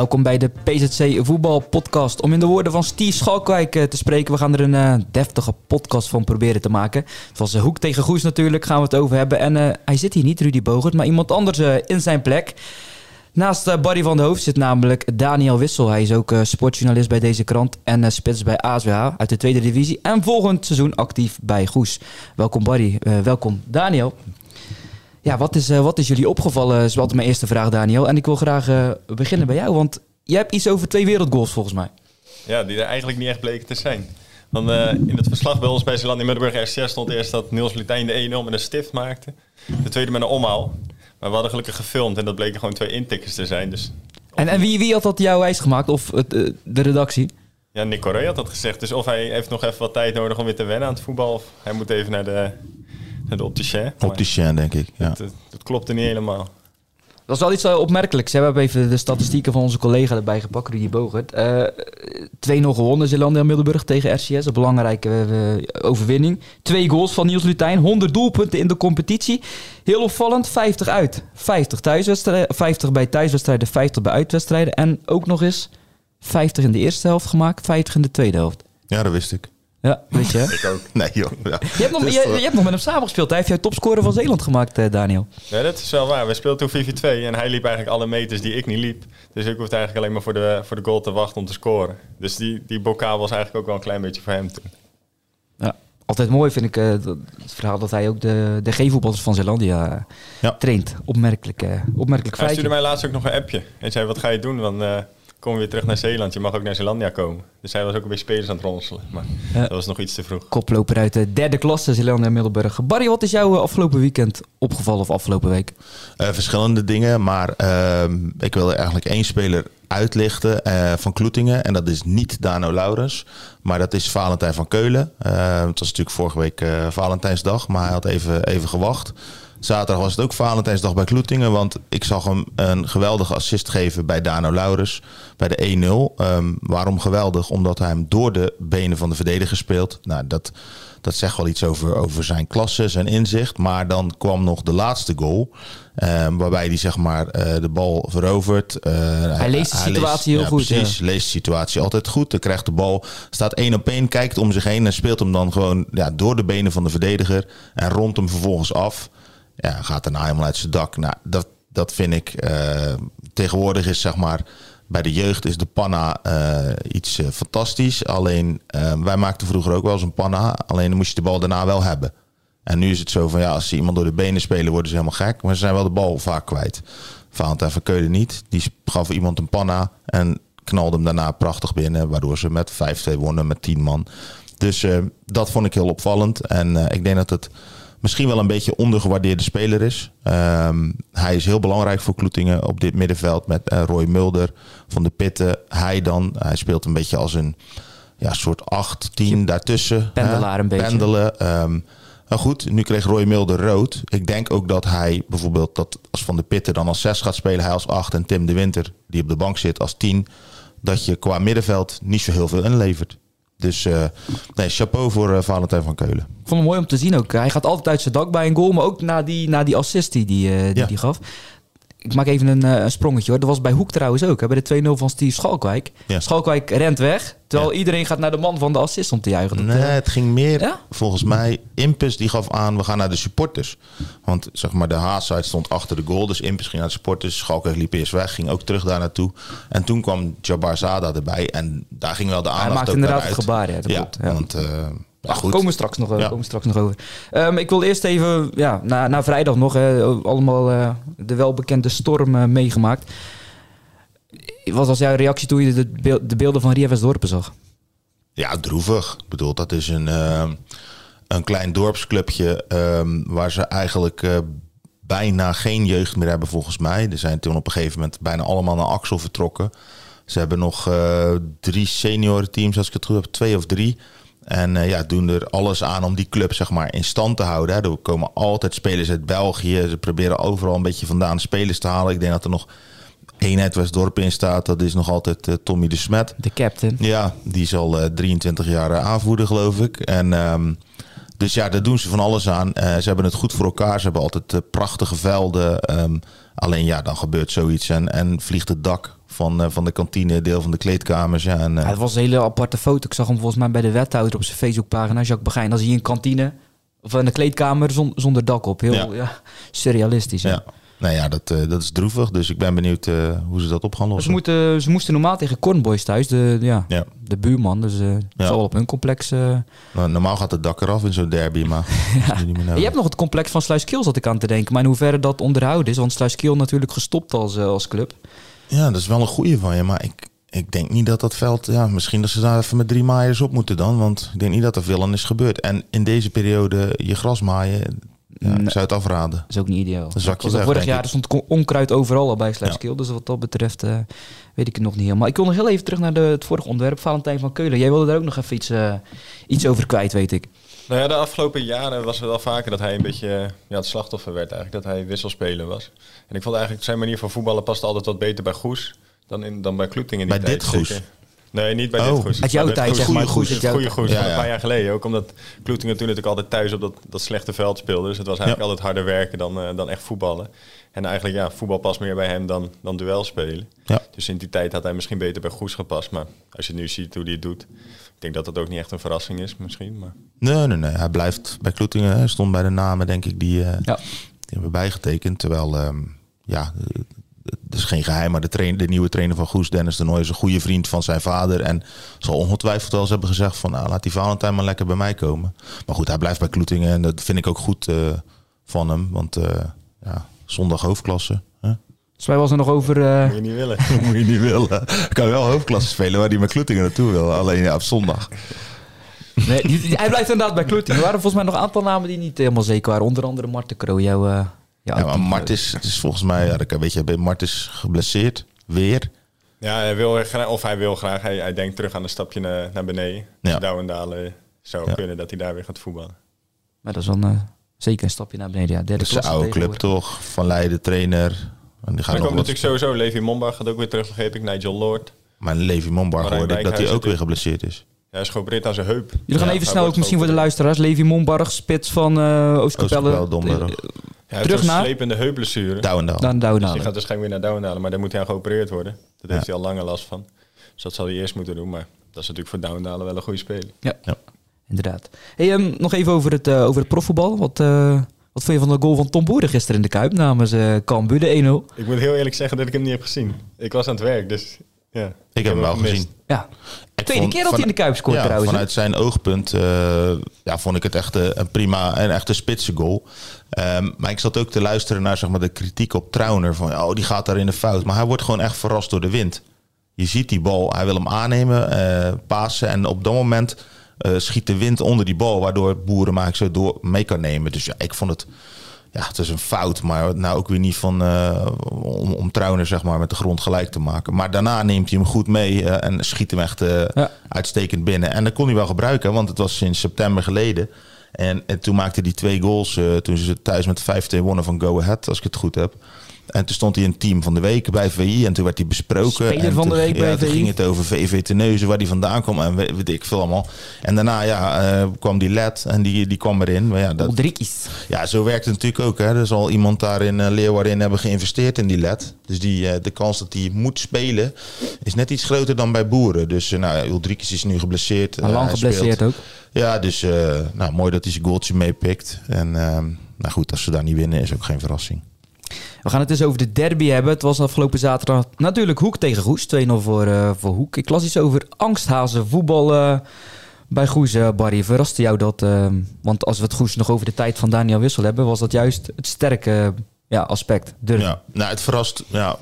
Welkom bij de PZC Voetbal Podcast. Om in de woorden van Steve Schalkwijk eh, te spreken, we gaan er een uh, deftige podcast van proberen te maken. Het was Hoek tegen Goes natuurlijk, gaan we het over hebben. En hij zit hier niet, Rudy Bogert, maar iemand anders in zijn plek. Naast Barry van der Hoofd zit namelijk Daniel Wissel. Hij is ook sportjournalist bij deze krant en spits bij ASWH uit de tweede divisie. En volgend seizoen actief bij Goes. Welkom Barry, welkom Daniel. Ja, wat is, uh, wat is jullie opgevallen? Is altijd mijn eerste vraag, Daniel. En ik wil graag uh, beginnen bij jou, want jij hebt iets over twee wereldgoals volgens mij. Ja, die er eigenlijk niet echt bleken te zijn. Want uh, in het verslag bij ons bij Zeeland in Middelburg RCS stond eerst dat Niels Lutijn de 1-0 met een stift maakte. De tweede met een omhaal. Maar we hadden gelukkig gefilmd en dat bleken gewoon twee intikkers te zijn. Dus en, en wie, wie had dat jouw wijs gemaakt? Of het, de redactie? Ja, Nick Correa had dat gezegd. Dus of hij heeft nog even wat tijd nodig om weer te wennen aan het voetbal. Of hij moet even naar de de opticien. Opticien, denk ik. Ja. Dat, dat klopte niet helemaal. Dat is wel iets uh, opmerkelijks. We hebben even de statistieken van onze collega erbij gepakt, Rudy Bogert. Uh, eh, 2-0 gewonnen Zeelandia Middelburg tegen RCS. Een belangrijke uh, overwinning. Twee goals van Niels Lutijn. 100 doelpunten in de competitie. Heel opvallend, 50 uit. 50, thuiswedstrijden, 50 bij thuiswedstrijden, 50 bij uitwedstrijden. En ook nog eens 50 in de eerste helft gemaakt, 50 in de tweede helft. Ja, dat wist ik. Ja, weet je. ik ook. Nee, joh. Ja. Je, hebt nog, dus je, je, hebt nog met hem samengespeeld. Hij heeft jou topscorer van Zeeland gemaakt, eh, Daniel. Ja, dat is wel waar. We speelden toen 4 2 en hij liep eigenlijk alle meters die ik niet liep. Dus ik hoefde eigenlijk alleen maar voor de, voor de goal te wachten om te scoren. Dus die, die bokaal was eigenlijk ook wel een klein beetje voor hem toen. Ja, altijd mooi vind ik uh, het verhaal dat hij ook de, de G-voetballers van Zeelandia uh, ja. traint. Opmerkelijk, uh, opmerkelijk Hij stuurde mij laatst ook nog een appje. En zei, wat ga je doen? Want kom weer terug naar Zeeland. Je mag ook naar Zeelandia komen. Dus hij was ook een beetje spelers aan het ronselen. Maar dat was nog iets te vroeg. Koploper uit de derde klasse, Zeelandia Middelburg. Barry, wat is jou eh, afgelopen weekend opgevallen of afgelopen week? Uh, verschillende dingen, maar uh, ik wil eigenlijk één speler uitlichten uh, van Kloetingen. En dat is niet Dano Laurens, maar dat is Valentijn van Keulen. het was natuurlijk vorige week Valentijnsdag, maar hij had even, even gewacht. Zaterdag was het ook Valentijnsdag bij Kloetingen. Want ik zag hem een geweldige assist geven bij Dano Laurens. Bij de 1-0. Um, ehm, waarom geweldig? Omdat hij hem door de benen van de verdediger speelt. Nou, dat, dat zegt wel iets over, over zijn klasse, zijn inzicht. Maar dan kwam nog de laatste goal. Um, waarbij hij zeg maar uh, de bal verovert. Uh, hij, leest de situatie heel goed. Precies, ja. leest de situatie altijd goed. Dan krijgt de bal, staat één op één, kijkt om zich heen en speelt hem dan gewoon ja, door de benen van de verdediger. En rondt hem vervolgens af ja, gaat daarna helemaal uit zijn dak. Nou, dat, dat vind ik uh, tegenwoordig is zeg maar bij de jeugd is de panna uh, iets uh, fantastisch. Alleen wij maakten vroeger ook wel eens een panna. Alleen dan moest je de bal daarna wel hebben. En nu is het zo van ja, als ze iemand door de benen spelen, worden ze helemaal gek. Maar ze zijn wel de bal vaak kwijt. Valentijn van Keulen niet. Die gaf iemand een panna en knalde hem daarna prachtig binnen. Waardoor ze met 5-2 wonnen met 10 man. Dus dat vond ik heel opvallend. En ik denk dat het misschien wel een beetje ondergewaardeerde speler is. Um, hij is heel belangrijk voor Kloetingen op dit middenveld met uh, Roy Mulder van de Pitten. Hij dan, hij speelt een beetje als een ja, soort 8, 10 daartussen. Pendelaar een beetje. Pendelen. Um, nou goed, nu kreeg Roy Mulder rood. Ik denk ook dat hij bijvoorbeeld dat als Van de Pitten dan als 6 gaat spelen, hij als 8 en Tim de Winter, die op de bank zit, als 10, dat je qua middenveld niet zo heel veel inlevert. Dus uh, nee, chapeau voor uh, Valentijn van Keulen. Ik vond hem mooi om te zien ook. Hij gaat altijd uit zijn dak bij een goal, maar ook na die, na die assist die, die, uh, die, ja. die gaf ik maak even een, een, sprongetje hoor. Dat was bij Hoek trouwens ook. Hè, bij de 2-0 van Steve Schalkwijk. Ja. Schalkwijk rent weg. Terwijl iedereen gaat naar de man van de assist om te juichen. nee, het ging meer ja? volgens mij. Impus die gaf aan, we gaan naar de supporters. Want zeg maar de Haasite stond achter de goal. Dus Impus ging naar de supporters. Schalkwijk liep eerst weg. Ging ook terug daar naartoe. En toen kwam Jabbar Zada erbij. En daar ging wel de aandacht Hij maakte inderdaad het gebaar. Ja, dat ja, want... Uh, goed. Komen we straks nog, ja. komen straks nog over. Um, ik wil eerst even, ja, na, na vrijdag nog, hè, allemaal uh, de welbekende storm uh, meegemaakt. Wat was jouw reactie toen je de, beeld, de beelden van Ria Westdorpen zag? Ja, droevig. Ik bedoel, dat is een, uh, een klein dorpsclubje um, waar ze eigenlijk bijna geen jeugd meer hebben volgens mij. Er zijn toen op een gegeven moment bijna allemaal naar Axel vertrokken. Ze hebben nog drie seniorenteams, als ik het goed heb, twee of drie. En uh, ja, doen er alles aan om die club zeg maar, in stand te houden. Hè. Er komen altijd spelers uit België. Ze proberen overal een beetje vandaan spelers te halen. Ik denk dat er nog één Westdorp in staat. Dat is nog altijd uh, Tommy de Smet. De captain. Ja, die is al uh, 23 jaar aanvoerder, geloof ik. En um, Dus ja, daar doen ze van alles aan. Eh, ze hebben het goed voor elkaar. Ze hebben altijd eh, prachtige velden. Ehm, alleen ja, dan gebeurt zoiets en, en vliegt het dak van, eh, van de kantine, deel van de kleedkamers. Ja, en, eh, Ja, het was een hele aparte foto. Ik zag hem volgens mij bij de wethouder op zijn Facebookpagina, Jacques Begijn. Dan zie je een kantine of een kleedkamer zon- zonder dak op. Heel Ja. ja. surrealistisch. hè. ja. Nou ja, dat, eh, dat is droevig. Dus ik ben benieuwd eh, hoe ze dat op gaan Ze, lossen. moeten, ze moesten normaal tegen Cornboys thuis, de, ja, Ja. de buurman. Dus eh Ja. zal op hun complex... Nou, normaal gaat het dak eraf in zo'n derby, maar... niet meer je hebt nog het complex van Sluiskil, zat ik aan te denken. Maar in hoeverre dat onderhouden is. Want Sluiskil natuurlijk gestopt als, als club. Ja, dat is wel een goeie van je. Maar ik, ik denk niet dat dat veld... Ja, misschien dat ze daar even met drie maaiers op moeten dan. Want ik denk niet dat er veel aan is gebeurd. En in deze periode je gras maaien... Ja, ik zou het afraden. Dat is ook niet ideaal. Weg, vorig jaar er stond onkruid overal al bij Sluiskil. Dus wat dat betreft eh, weet ik het nog niet helemaal. Ik wil nog heel even terug naar de, het vorige onderwerp. Valentijn van Keulen. Jij wilde daar ook nog even iets, eh, iets over kwijt, weet ik. Nou ja, de afgelopen jaren was het wel vaker dat hij een beetje ja, het slachtoffer werd eigenlijk. Dat hij wisselspeler was. En ik vond eigenlijk zijn manier van voetballen paste altijd wat beter bij Goes dan, in, dan bij Kloeting in die Bij tijd. dit Goes? Zeker. Nee, niet bij Oh. dit Goes. Uit jouw tijd, zeg maar. Goes, het goede. Goes ja. een paar jaar geleden. Ook omdat Kloeting natuurlijk altijd thuis op dat, dat slechte veld speelde. Dus het was eigenlijk altijd harder werken dan, eh, dan echt voetballen. En eigenlijk, ja, voetbal past meer bij hem dan, dan duel spelen. Ja. Dus in die tijd had hij misschien beter bij Goes gepast. Maar als je nu ziet hoe hij het doet, ik denk dat dat ook niet echt een verrassing is misschien. Maar Nee, nee, nee. Hij blijft bij Kloetingen. Hij stond bij de namen, denk ik, die, eh, Ja. die hebben bijgetekend. Terwijl, ehm, ja, het is geen geheim, maar de, trainer, de nieuwe trainer van Goes, Dennis de Nooy, is een goede vriend van zijn vader. En zal ongetwijfeld wel eens hebben gezegd van, nou, laat die Valentijn maar lekker bij mij komen. Maar goed, hij blijft bij Kloetingen en dat vind ik ook goed eh, van hem. Want, eh, ja, zondag hoofdklasse. Hè? Dus wij was er nog over... eh, moet je niet willen. Dat moet je niet willen. Ik kan wel hoofdklasse spelen waar hij met Kloetingen naartoe wil. Alleen ja, op zondag. nee, hij blijft inderdaad bij Kloeting. Er waren volgens mij nog een aantal namen die niet helemaal zeker waren. Onder andere Marten Kroo, jouw... jouw Ja, maar actieve- Mart is, het is volgens mij, ja, weet je, Mart is geblesseerd. Weer. Ja, hij wil graag, of hij wil graag. Hij, hij denkt terug aan een stapje naar, naar beneden. Ja. Ja. Douwendalen zou Ja. kunnen dat hij daar weer gaat voetballen. Maar dat is dan eh, zeker een stapje naar beneden. Ja, derde Dat is een oude club toch? Van Leiden, trainer. En die er nog komt natuurlijk sowieso. Levi Mombach gaat ook weer terug, begreep ik. Nigel Lord. Maar Levi Mombar hoorde ik dat hij ook weer geblesseerd is. Ja, hij is geopereerd aan zijn heup. Jullie gaan Ja, even snel ook misschien voor de geopereerd. luisteraars. Levi Mombarg, spits van eh Oostkapelle. Eh, Ja, hij Terug heeft een naar- slepende heupblessure. Douwendaal. Dan Dus Douwenalen. die gaat waarschijnlijk weer naar Douwendalen. Maar daar moet hij aan geopereerd worden. Dat heeft hij al langer last van. Dus dat zal hij eerst moeten doen. Maar dat is natuurlijk voor Douwendalen wel een goede speler. Ja, Ja. inderdaad. Hey, ehm, nog even over het, eh, over het profvoetbal. Wat, eh, wat vond je van de goal van Tom Boeren gisteren in de Kuip namens eh Cambuur, de 1-0? Ik moet heel eerlijk zeggen dat ik hem niet heb gezien. Ik was aan het werk, dus ja. Ik heb hem wel gemist. gezien. Ja, Ik tweede vond keer dat hij in de Kuip scoort ja, trouwens. Vanuit zijn oogpunt eh, ja, vond ik het echt eh, een prima en echt een spitse goal. Ehm, maar ik zat ook te luisteren naar zeg maar, de kritiek op Trauner. Van, oh, die gaat daar in de fout. Maar hij wordt gewoon echt verrast door de wind. Je ziet die bal, hij wil hem aannemen, eh pasen. En op dat moment eh, schiet de wind onder die bal. Waardoor Boeren maar zo door mee kan nemen. Dus ja, ik vond het... Ja, het is een fout, maar nou ook weer niet van eh, om, om zeg maar met de grond gelijk te maken. Maar daarna neemt hij hem goed mee eh, en schiet hem echt eh, Ja. uitstekend binnen. En dat kon hij wel gebruiken, want het was sinds september geleden. En, en toen maakte hij twee goals toen ze thuis met 5-2 wonnen van Go Ahead, als ik het goed heb. En toen stond hij in het team van de week bij VI en toen werd hij besproken. Speler en van de week bij VI. ging het over VV Teneuzen, waar hij vandaan kwam en weet, weet ik veel allemaal. En daarna ja, eh, kwam die led en die, die kwam erin. Maar ja, dat, ja, zo werkt het natuurlijk ook. Hè. Er zal iemand daar in uh, Leeuwarden hebben geïnvesteerd in die led. Dus die, eh, de kans dat hij moet spelen is net iets groter dan bij Boeren. Dus nou, Uldrikis is nu geblesseerd. Maar lang geblesseerd speelt. ook. Ja, dus nou, mooi dat hij zijn goaltje meepikt. En ehm, nou goed, als ze daar niet winnen is ook geen verrassing. We gaan het dus over de derby hebben. Het was afgelopen zaterdag natuurlijk Hoek tegen Goes. 2-0 voor, eh, voor Hoek. Ik las iets over angsthazen voetbal eh, bij Goes, eh, Barry. Verraste jou dat? eh, want als we het Goes nog over de tijd van Daniel Wissel hebben... was dat juist het sterke ja, aspect. Ja, nou, het verrast. Ja,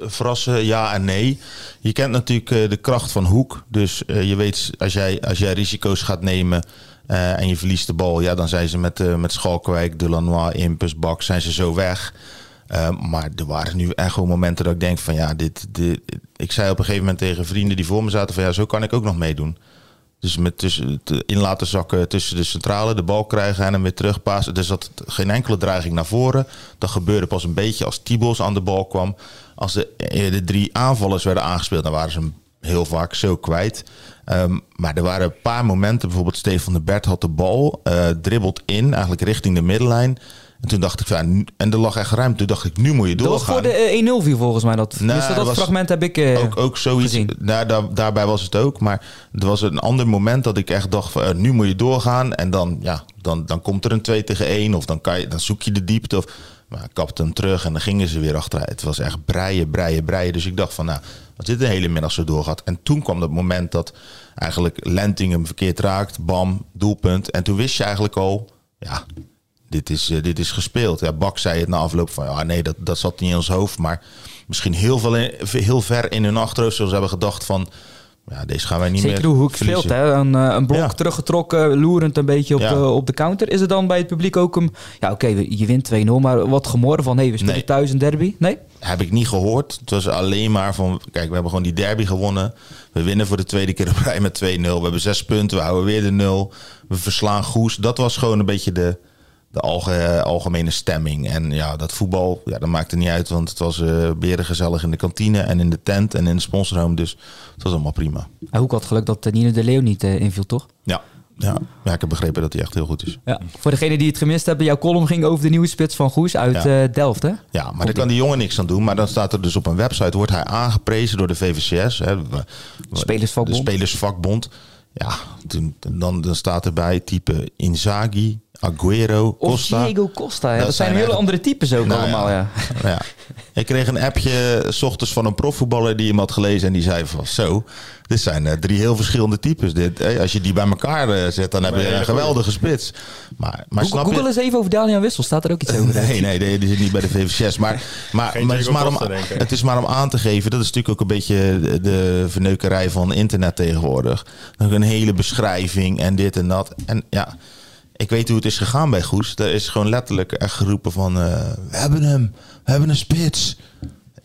verrassen, ja en nee. Je kent natuurlijk de kracht van Hoek. Dus je weet, als jij, als jij risico's gaat nemen en je verliest de bal, ja, dan zijn ze met, met Schalkwijk, Delanois, Impus, Bak, zijn ze zo weg. Uh, maar er waren nu echt gewoon momenten dat ik denk van ja, dit, dit, ik zei op een gegeven moment tegen vrienden die voor me zaten van ja, zo kan ik ook nog meedoen. Dus met tussen, in laten zakken tussen de centrale, de bal krijgen en hem weer terugpassen. Er zat geen enkele dreiging naar voren. Dat gebeurde pas een beetje als Tibos aan de bal kwam. Als de, de drie aanvallers werden aangespeeld, dan waren ze hem heel vaak zo kwijt. Ehm, maar er waren een paar momenten, bijvoorbeeld Stefan de Bert had de bal, eh dribbelt in, eigenlijk richting de middenlijn. En toen dacht ik, van, en er lag echt ruimte. Toen dacht ik, nu moet je Dat was doorgaan. voor de eh, 1-0 viel volgens mij. Dat, Nee, Tenminste, dat fragment heb ik eh, ook, ook zoiets. gezien. Nou, daar, daarbij was het ook. Maar er was een ander moment dat ik echt dacht: van, eh, nu moet je doorgaan. En dan, ja, dan, dan komt er een 2 tegen 1. Of dan, kan je, dan zoek je de diepte. Of, maar ik kapte hem terug en dan gingen ze weer achteruit. Het was echt breien, breien, breien. Dus ik dacht van, nou, als dit de hele middag zo doorgaat. En toen kwam dat moment dat eigenlijk Lenting hem verkeerd raakt. Bam, doelpunt. En toen wist je eigenlijk al, ja, dit is, eh, dit is gespeeld. Ja, Bak zei het na afloop van, ja, nee, dat, dat zat niet in ons hoofd. Maar misschien heel, veel in- heel ver in hun achterhoofd zullen ze hebben gedacht van... Ja, deze gaan wij niet Zeker meer hoe Hoek verliezen. speelt, hè? Een, eh, een blok Ja. teruggetrokken, loerend een beetje op, Ja. de, op de counter. Is er dan bij het publiek ook een... Ja, oké, je wint 2-0, maar wat gemorren van... hé, we spelen Nee. thuis een derby? Nee? Heb ik niet gehoord. Het was alleen maar van... Kijk, we hebben gewoon die derby gewonnen. We winnen voor de tweede keer op rij met 2-0. We hebben zes punten. We houden weer de nul. We verslaan Goes. Dat was gewoon een beetje de, de alge- algemene stemming. En ja, dat voetbal, ja, dat maakte niet uit. Want het was eh beren gezellig in de kantine en in de tent en in de sponsorhome. Dus het was allemaal prima. Ja, Hoek had geluk dat eh, Nino de Leeuw niet eh, inviel, toch? Ja. Ja. ja, ik heb begrepen dat hij echt heel goed is. Ja. Voor degene die het gemist hebben, jouw column ging over de nieuwe spits van Goes uit Ja. eh, Delft, hè? Ja, maar daar kan die jongen niks aan doen. Maar dan staat er dus op een website, wordt hij aangeprezen door de VVCS. Hè, Spelersvakbond. De Spelersvakbond. Ja, toen, dan, dan staat erbij type Inzaghi, Aguero, Of Costa. Diego Costa. Ja. Dat Dat, zijn hele echt- andere types ook Nou allemaal, ja. Ja. Ik kreeg een appje s ochtends van een profvoetballer die hem had gelezen. En die zei van zo, dit zijn eh, drie heel verschillende types. Dit, eh, als je die bij elkaar eh, zet, dan heb je een geweldige spits. Maar, maar Google, snap je? Google eens even over Daniel Wissel. Staat er ook iets over? Nee, nee, nee, die zit niet bij de VV6. Maar, maar, maar, het, is maar om, het is maar om aan te geven. Dat is natuurlijk ook een beetje de, verneukerij van internet tegenwoordig. Een hele beschrijving en dit en dat. En ja, ik weet hoe het is gegaan bij Goes. Er is gewoon letterlijk echt geroepen van... eh, we hebben hem, we hebben een spits.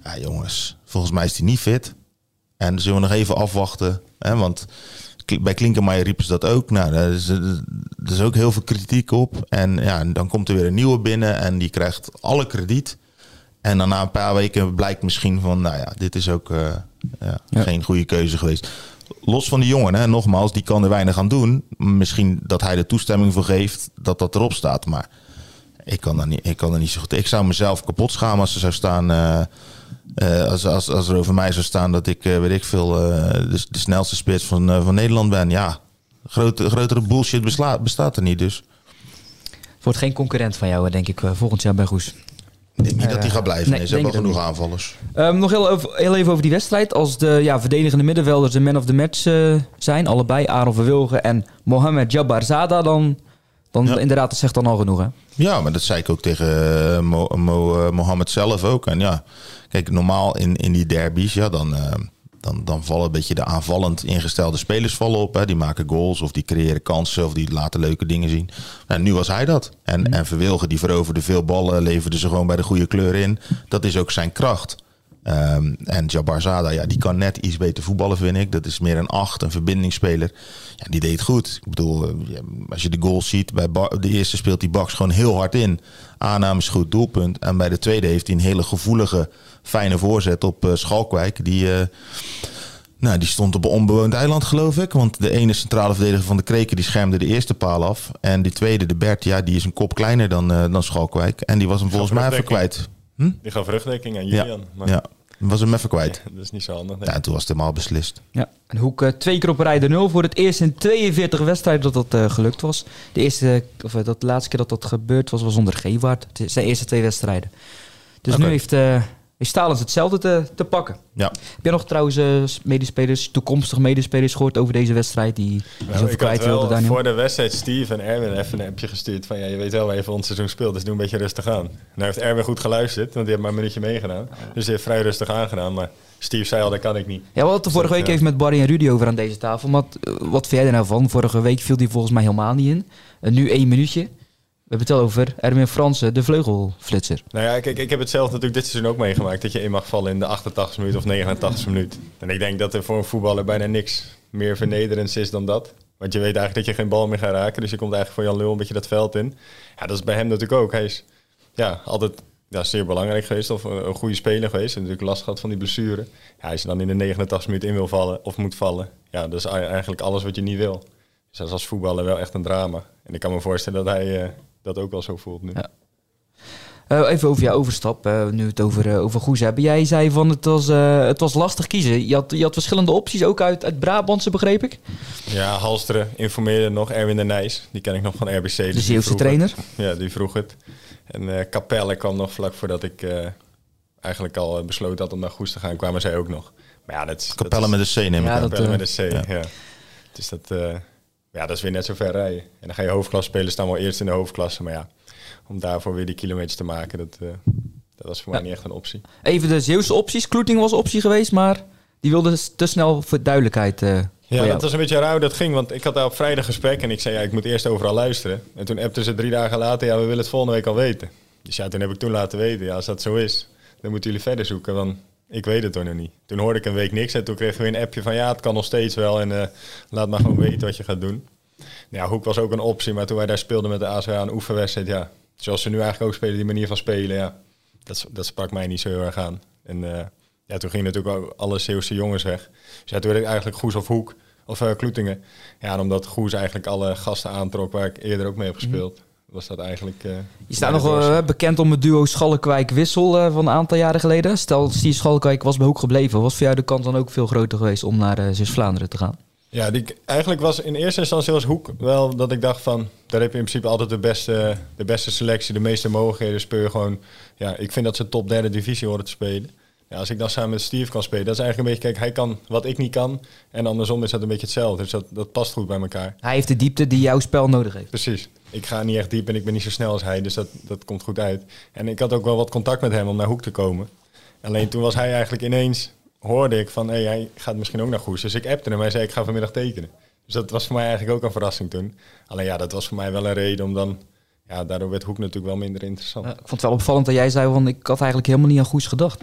Ja, jongens, volgens mij is hij niet fit. En zullen we nog even afwachten. Hè? Want bij Klinkenmaier riepen ze dat ook. Nou, is, er is ook heel veel kritiek op. En ja, dan komt er weer een nieuwe binnen en die krijgt alle krediet. En dan na een paar weken blijkt misschien van, nou ja, dit is ook eh, ja, Ja. geen goede keuze geweest. Los van die jongen, hè, nogmaals, die kan er weinig aan doen. Misschien dat hij er toestemming voor geeft dat dat erop staat. Maar ik kan er niet, ik kan er niet zo goed. Ik zou mezelf kapot schamen als er zou staan. eh, eh, als, als, als er over mij zou staan dat ik, eh, weet ik veel, de, de snelste spits van, van Nederland ben. Ja, grote, grotere bullshit bestaat er niet. Dus wordt geen concurrent van jou, denk ik, volgend jaar bij Goes. Ik denk niet dat hij gaat blijven. nee, Nee, ze hebben ook genoeg aanvallers. Ehm, nog heel, heel even over die wedstrijd. Als de ja, verdedigende middenvelders de man of the match eh, zijn, allebei, Aaron Verwilgen en Mohamed Jabbar Zada, dan, dan Ja. inderdaad, dat zegt dan al genoeg, hè? Ja, maar dat zei ik ook tegen eh, Mo, Mo, eh, Mohammed zelf ook. En ja, kijk, normaal in, in die derbies, ja, dan, eh, dan, dan vallen een beetje de aanvallend ingestelde spelers vallen op. Hè. Die maken goals of die creëren kansen of die laten leuke dingen zien. En nu was hij dat. En, en Verwilgen, die veroverde veel ballen, leverde ze gewoon bij de goede kleur in. Dat is ook zijn kracht. Ehm, en Jabbar Zada, ja, die kan net iets beter voetballen, vind ik. Dat is meer een acht, een verbindingsspeler. Ja, die deed goed. Ik bedoel, eh, als je de goals ziet, bij de eerste speelt die Baks gewoon heel hard in. Aanname is goed, doelpunt. En bij de tweede heeft hij een hele gevoelige, fijne voorzet op eh, Schalkwijk. Die, eh, nou, die stond op een onbewoond eiland, geloof ik. Want de ene centrale verdediger van de Kreken die schermde de eerste paal af. En die tweede, de Bert, ja, die is een kop kleiner dan, dan Schalkwijk. En die was hem volgens mij even kwijt. Die gaf rugdekking aan Ja, Julian. Maar ja, was hem even kwijt. dat is niet zo handig. nee. Ja, en toen was het helemaal beslist. Ja. En Hoek eh, twee keer op rij de nul voor het eerst in 42 wedstrijden dat dat eh, gelukt was. De eerste, of eh, dat de laatste keer dat dat gebeurd was, was onder Gewaard. Zijn eerste twee wedstrijden. Dus nu heeft, eh heeft Stalens hetzelfde te, te pakken. Ja. Heb jij nog trouwens eh, medespelers, toekomstige medespelers gehoord over deze wedstrijd die, die Nou, zo ik had kwijt wilden, wel Daniel? voor de wedstrijd Steve en Erwin even een appje gestuurd van ja, je weet wel waar je voor ons seizoen speelt, dus doe een beetje rustig aan. Nou heeft Erwin goed geluisterd, want die heeft maar een minuutje meegedaan. Dus die heeft vrij rustig aangedaan, maar Steve zei al, dat kan ik niet. Ja, we hadden het vorige Dus, week ja. even met Barry en Rudy over aan deze tafel. Maar wat, wat vind jij er nou van? Vorige week viel die volgens mij helemaal niet in. En nu één minuutje. We hebben het al over Erwin Fransen, de vleugelflitser. Nou ja, kijk, ik heb het zelf natuurlijk dit seizoen ook meegemaakt, dat je in mag vallen in de 88 minuut of 89 minuut. En ik denk dat er voor een voetballer bijna niks meer vernederends is dan dat. Want je weet eigenlijk dat je geen bal meer gaat raken, dus je komt eigenlijk voor Jan Lul een beetje dat veld in. Ja, dat is bij hem natuurlijk ook. Hij is ja, altijd ja, zeer belangrijk geweest. Of een, goede speler geweest. En natuurlijk last gehad van die blessure. Als je dan in de 89 minuten in wil vallen of moet vallen. Ja, dat is eigenlijk alles wat je niet wil. Dus dat is als voetballer wel echt een drama. En ik kan me voorstellen dat hij eh, dat ook wel zo voelt nu. Ja. Uh, even over jouw overstap, uh, nu het over, uh, over Goes hebben. Jij zei van het was, het was lastig kiezen. Je had, je had verschillende opties, ook uit, uit Brabantse begreep ik? Ja, Halsteren informeerde nog. Erwin de Nijs, die ken ik nog van RBC. De Zeeuwse trainer? Ja, die vroeg het. En Capelle kwam nog vlak voordat ik eigenlijk al besloten had om naar Goes te gaan. Kwamen zij ook nog. Maar ja, dat is, Capelle dat is, met de C neem ik ja, Capelle met de C, ja. ja. Dus dat, ja, dat is weer net zo ver rijden. En dan ga je hoofdklasse spelen, staan wel eerst in de hoofdklasse. Maar ja, om daarvoor weer die kilometers te maken, dat, uh, dat was voor mij niet echt een optie. Even de Zeeuwse opties. Kloeting was optie geweest, maar die wilde te snel voor duidelijkheid. Uh, ja, dat was een beetje raar hoe dat ging. Want ik had daar op vrijdag gesprek en ik zei, ja, ik moet eerst overal luisteren. En toen appten ze drie dagen later, ja, we willen het volgende week al weten. Dus ja, toen heb ik toen laten weten, ja, als dat zo is, dan moeten jullie verder zoeken. Want ik weet het toch nog niet. Toen hoorde ik een week niks en toen kregen we een appje van, ja, het kan nog steeds wel. En uh, laat maar gewoon weten wat je gaat doen. Ja, Hoek was ook een optie, maar toen wij daar speelden met de ASA een oefenwedstrijd, ja, zoals ze nu eigenlijk ook spelen, die manier van spelen, ja, dat, dat sprak mij niet zo heel erg aan. En uh, ja, toen gingen natuurlijk ook alle Zeeuwse jongens weg. Dus ja, toen werd ik eigenlijk Goes of Hoek, of uh, Kloetingen. Ja, omdat Goes eigenlijk alle gasten aantrok waar ik eerder ook mee heb gespeeld. Was dat eigenlijk. Uh, je staat nog uh, bekend om het duo Schalkwijk-Wissel uh, van een aantal jaren geleden. Stel, Steve Schalkwijk was bij Hoek gebleven. Was voor jou de kans dan ook veel groter geweest om naar Zeeuws-Vlaanderen te gaan? Ja, die, eigenlijk was in eerste instantie als Hoek wel dat ik dacht van... daar heb je in principe altijd de beste, de beste selectie, de meeste mogelijkheden. Speur gewoon... Ja, ik vind dat ze top derde divisie horen te spelen. Ja, als ik dan samen met Steve kan spelen, dat is eigenlijk een beetje... Kijk, hij kan wat ik niet kan. En andersom is dat een beetje hetzelfde. Dus dat, dat past goed bij elkaar. Hij heeft de diepte die jouw spel nodig heeft. Precies. Ik ga niet echt diep en ik ben niet zo snel als hij. Dus dat, dat komt goed uit. En ik had ook wel wat contact met hem om naar Hoek te komen. Alleen toen was hij eigenlijk ineens hoorde ik van, hey, hij gaat misschien ook naar Goes. Dus ik appte hem en zei, ik ga vanmiddag tekenen. Dus dat was voor mij eigenlijk ook een verrassing toen. Alleen ja, dat was voor mij wel een reden om dan... Ja, daardoor werd Hoek natuurlijk wel minder interessant. ik vond het wel opvallend dat jij zei, van ik had eigenlijk helemaal niet aan Goes gedacht.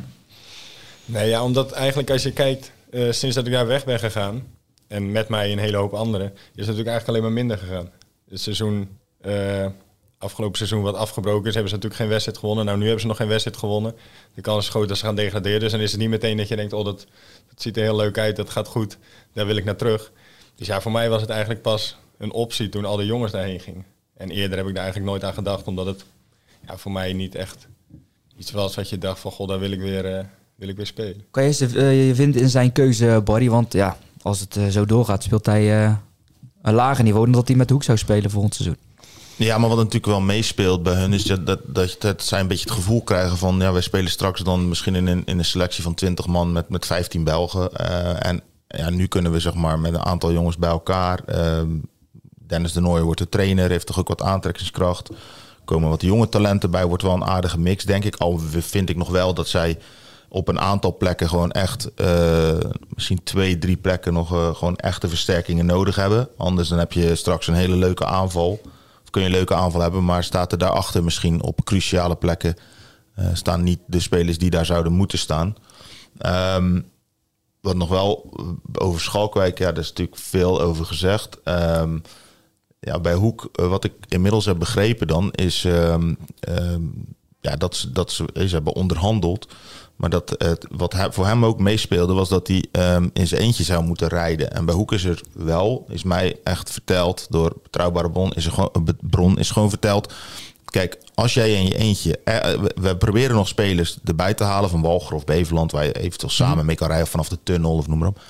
Nee, ja, omdat eigenlijk als je kijkt, uh, sinds dat ik daar weg ben gegaan... en met mij een hele hoop anderen... is het natuurlijk eigenlijk alleen maar minder gegaan. Het seizoen... Uh, afgelopen seizoen wat afgebroken is, hebben ze natuurlijk geen wedstrijd gewonnen. Nou, nu hebben ze nog geen wedstrijd gewonnen. De kans is groot dat ze gaan degraderen. Dus dan is het niet meteen dat je denkt, oh, dat, dat ziet er heel leuk uit, dat gaat goed. Daar wil ik naar terug. Dus ja, voor mij was het eigenlijk pas een optie toen al de jongens daarheen gingen. En eerder heb ik daar eigenlijk nooit aan gedacht, omdat het ja, voor mij niet echt iets was wat je dacht van, god, daar wil ik weer, uh, wil ik weer spelen. Kan je uh, je vindt in zijn keuze, Barry? Want ja, als het zo doorgaat, speelt hij een lager niveau dan dat hij met de hoek zou spelen volgend seizoen. Ja, maar wat natuurlijk wel meespeelt bij hun is dat, dat, dat, zij een beetje het gevoel krijgen van ja, wij spelen straks dan misschien in in een selectie van 20 man met, met 15 Belgen. Uh, en ja, nu kunnen we zeg maar met een aantal jongens bij elkaar. Uh, Dennis de Nooijer wordt de trainer, heeft toch ook wat aantrekkingskracht. Komen wat jonge talenten bij, wordt wel een aardige mix, denk ik. Al vind ik nog wel dat zij op een aantal plekken gewoon echt, uh, misschien twee, drie plekken nog uh, gewoon echte versterkingen nodig hebben. Anders dan heb je straks een hele leuke aanval kun je een leuke aanval hebben, maar staat er daarachter misschien op cruciale plekken uh, staan niet de spelers die daar zouden moeten staan. Um, wat nog wel eh, over Schalkwijk, ja, daar is natuurlijk veel over gezegd. Um, ja, bij Hoek, uh, wat ik inmiddels heb begrepen dan, is um, ja, dat, ze, dat ze, ze hebben onderhandeld maar dat het, wat voor hem ook meespeelde, was dat hij um, in zijn eentje zou moeten rijden. En bij Hoek is er wel, is mij echt verteld door betrouwbare bron, is er gewoon, bron, is gewoon verteld. Kijk, als jij in je eentje. Eh, we proberen nog spelers erbij te halen van Walger of Beverland, waar je eventueel mhm. samen mee kan rijden vanaf de tunnel of noem maar op.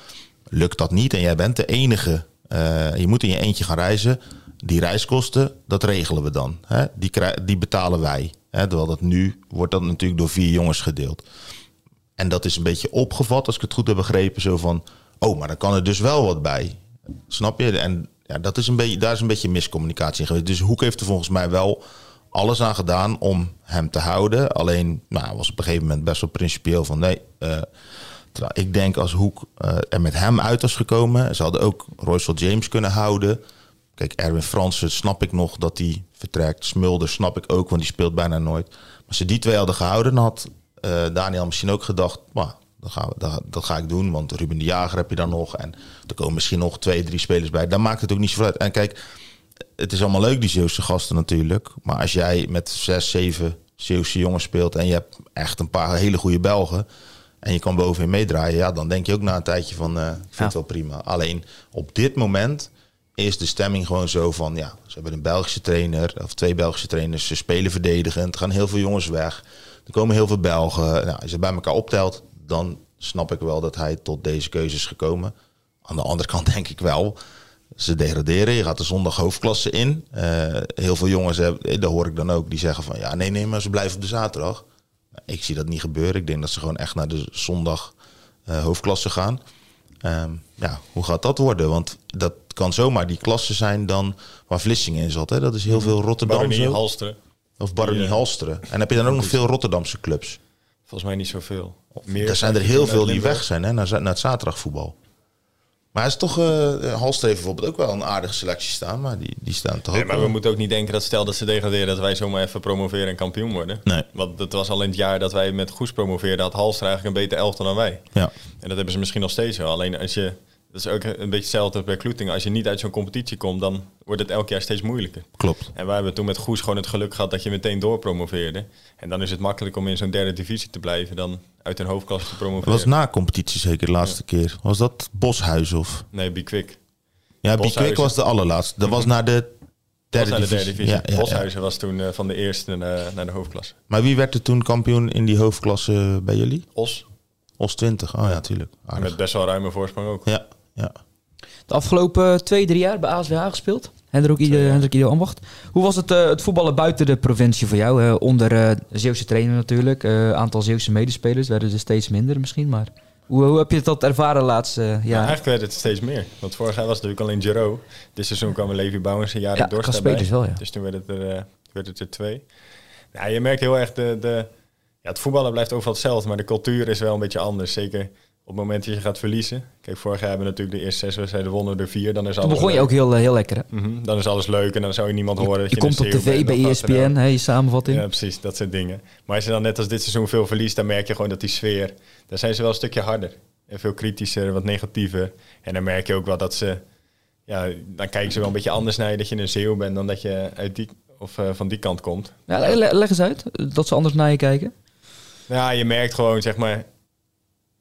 Lukt dat niet en jij bent de enige. Uh, je moet in je eentje gaan reizen. Die reiskosten, dat regelen we dan. Hè? Die, die betalen wij. Hè? Terwijl dat nu wordt dat natuurlijk door vier jongens gedeeld. En dat is een beetje opgevat, als ik het goed heb begrepen, zo van, oh, maar dan kan er dus wel wat bij. Snap je? En ja, dat is een beetje, daar is een beetje miscommunicatie in geweest. Dus Hoek heeft er volgens mij wel alles aan gedaan om hem te houden. Alleen nou, was op een gegeven moment best wel principieel van nee. Uh, ik denk als Hoek uh, er met hem uit was gekomen, ze hadden ook Royce James kunnen houden. Kijk, Erwin Fransen snap ik nog dat hij vertrekt. Smulder snap ik ook, want die speelt bijna nooit. Maar als ze die twee hadden gehouden, had uh, Daniel misschien ook gedacht, nou, dat, gaan we, dat, dat, ga ik doen. Want Ruben de Jager heb je dan nog. En er komen misschien nog twee, drie spelers bij. Dan maakt het ook niet zo uit. En kijk, het is allemaal leuk, die Zeeuwse gasten natuurlijk. Maar als jij met zes, zeven Zeeuwse jongens speelt en je hebt echt een paar hele goede Belgen en je kan bovenin meedraaien, ja, dan denk je ook na een tijdje van, eh, ik vind Ja. het wel prima. Alleen op dit moment is de stemming gewoon zo van, ja, ze hebben een Belgische trainer of twee Belgische trainers, ze spelen verdedigend, er gaan heel veel jongens weg, er komen heel veel Belgen. Nou, als je bij elkaar optelt, dan snap ik wel dat hij tot deze keuze is gekomen. Aan de andere kant denk ik wel, ze degraderen. Je gaat de zondag hoofdklasse in. Eh, heel veel jongens, hebben, daar hoor ik dan ook, die zeggen van ja, nee, nee, maar ze blijven op de zaterdag. Ik zie dat niet gebeuren. Ik denk dat ze gewoon echt naar de zondag eh, hoofdklasse gaan. Ehm, ja, hoe gaat dat worden? Want dat kan zomaar die klasse zijn dan waar Vlissingen in zat. Hè? Dat is heel veel Rotterdamse Baronie, Halsteren. of Baronie eh, Halsteren. En heb je dan ook nog veel Rotterdamse clubs? Volgens mij niet zoveel. Meer er zijn er heel veel die weg zijn hè, naar het zaterdagvoetbal. Maar het is toch, eh Halster heeft bijvoorbeeld ook wel een aardige selectie staan, maar die, die staan toch Nee, ook maar wel- we moeten ook niet denken dat stel dat ze degraderen... dat wij zomaar even promoveren en kampioen worden. Nee. Want dat was al in het jaar dat wij met Goes promoveerden... had Halster eigenlijk een beter elftal dan wij. Ja, En dat hebben ze misschien nog steeds wel. Alleen als je... Dat is ook een beetje hetzelfde bij Kloeting. Als je niet uit zo'n competitie komt, dan wordt het elk jaar steeds moeilijker. klopt. En wij hebben toen met Goes gewoon het geluk gehad dat je meteen doorpromoveerde. En dan is het makkelijk om in zo'n derde divisie te blijven dan uit een hoofdklasse te Dat was na competitie zeker de laatste keer. Was dat Boshuis of? Nee, Quick. Ja. Bikwik was de allerlaatste. Dat was naar de derde was naar de divisie. derde divisie. Ja, ja, ja. Boshuizen was toen eh, van de eerste naar, naar de hoofdklasse. Maar wie werd er toen kampioen in die hoofdklasse bij jullie? Os. Os 20. Oh ja, tuurlijk. Aardig. met best wel ruime voorsprong ook. Ja, ja. De afgelopen twee, drie jaar bij ASWH gespeeld. Hendrik Ieder, jaar. Hendrik Ieder Ambacht. Hoe was het, eh, het voetballen buiten de provincie voor jou? Eh, onder eh Zeeuwse trainer natuurlijk. Aantal Zeeuwse medespelers werden er steeds minder misschien. Maar hoe, hoe heb je dat ervaren de laatste eh, Ja. Eigenlijk werd het steeds meer. Want vorig jaar was het natuurlijk alleen Giro. Dit seizoen kwamen Levi Bouwens en Jarek Ja, Dorst wel. Dus toen werd het er, eh, werd het er twee. Nou, je merkt heel erg, de, de, ja, het voetballen blijft overal hetzelfde. Maar de cultuur is wel een beetje anders. Zeker op het moment dat je gaat verliezen. Kijk, vorig jaar hebben we natuurlijk de eerste zes wedstrijden wonnen er vier. Dan is Toen alles begon je ook heel, eh, heel lekker. Hè? Mhm, Dan is alles leuk en dan zou je niemand horen dat Je, je, komt op tv bij E. ESPN, hè, je samenvatting. Ja, precies, dat soort dingen. Maar als je dan net als dit seizoen veel verliest, dan merk je gewoon dat die sfeer, daar zijn ze wel een stukje harder. En veel kritischer, wat negatiever. En dan merk je ook wel dat ze, ja, dan kijken ze wel een beetje anders naar je dat je een zeeuw bent dan dat je uit die, of eh, van die kant komt. Ja, leg eens uit, dat ze anders naar je kijken. Ja, je merkt gewoon, zeg maar,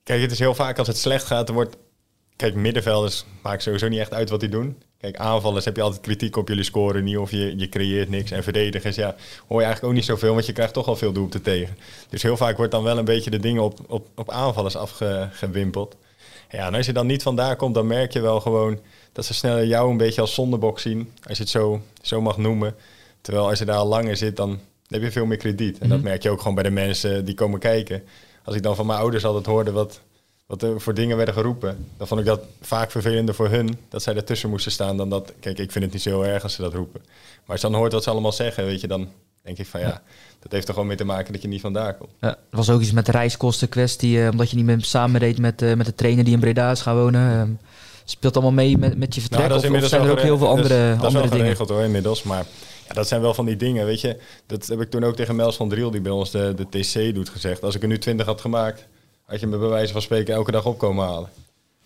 kijk, het is heel vaak als het slecht gaat, er wordt, kijk, middenvelders maakt sowieso niet echt uit wat die doen. Kijk, aanvallers heb je altijd kritiek op jullie scoren niet of je, je creëert niks. En verdedigers, ja, hoor je eigenlijk ook niet zoveel, want je krijgt toch al veel doelpunten tegen. Dus heel vaak wordt dan wel een beetje de dingen op, op, op aanvallers afgewimpeld. Ja, en als je dan niet vandaar komt, dan merk je wel gewoon dat ze sneller jou een beetje als zondebok zien, als je het zo, zo mag noemen. Terwijl als je daar al langer zit, dan heb je veel meer krediet. En dat merk je ook gewoon bij de mensen die komen kijken. Als ik dan van mijn ouders altijd hoorde wat, wat er voor dingen werden geroepen, dan vond ik dat vaak vervelender voor hun dat zij ertussen moesten staan dan dat. Kijk, ik vind het niet zo heel erg als ze dat roepen. Maar als je dan hoort wat ze allemaal zeggen, weet je, dan denk ik van ja, dat heeft er gewoon mee te maken dat je niet vandaar komt. Ja, er was ook iets met de reiskosten kwestie, eh, omdat je niet meer samen deed met, eh, met de trainer die in Breda is gaan wonen. Ehm, speelt allemaal mee met, met je vertrek? Nou, of, of zijn er ook heel veel andere, dat is- dat is andere wel dingen? geregeld hoor, inmiddels. Maar dat zijn wel van die dingen, weet je. Dat heb ik toen ook tegen Mels van Driel, die bij ons de, de TC doet, gezegd. Als ik er nu 20 had gemaakt, had je me bij wijze van spreken elke dag opkomen halen.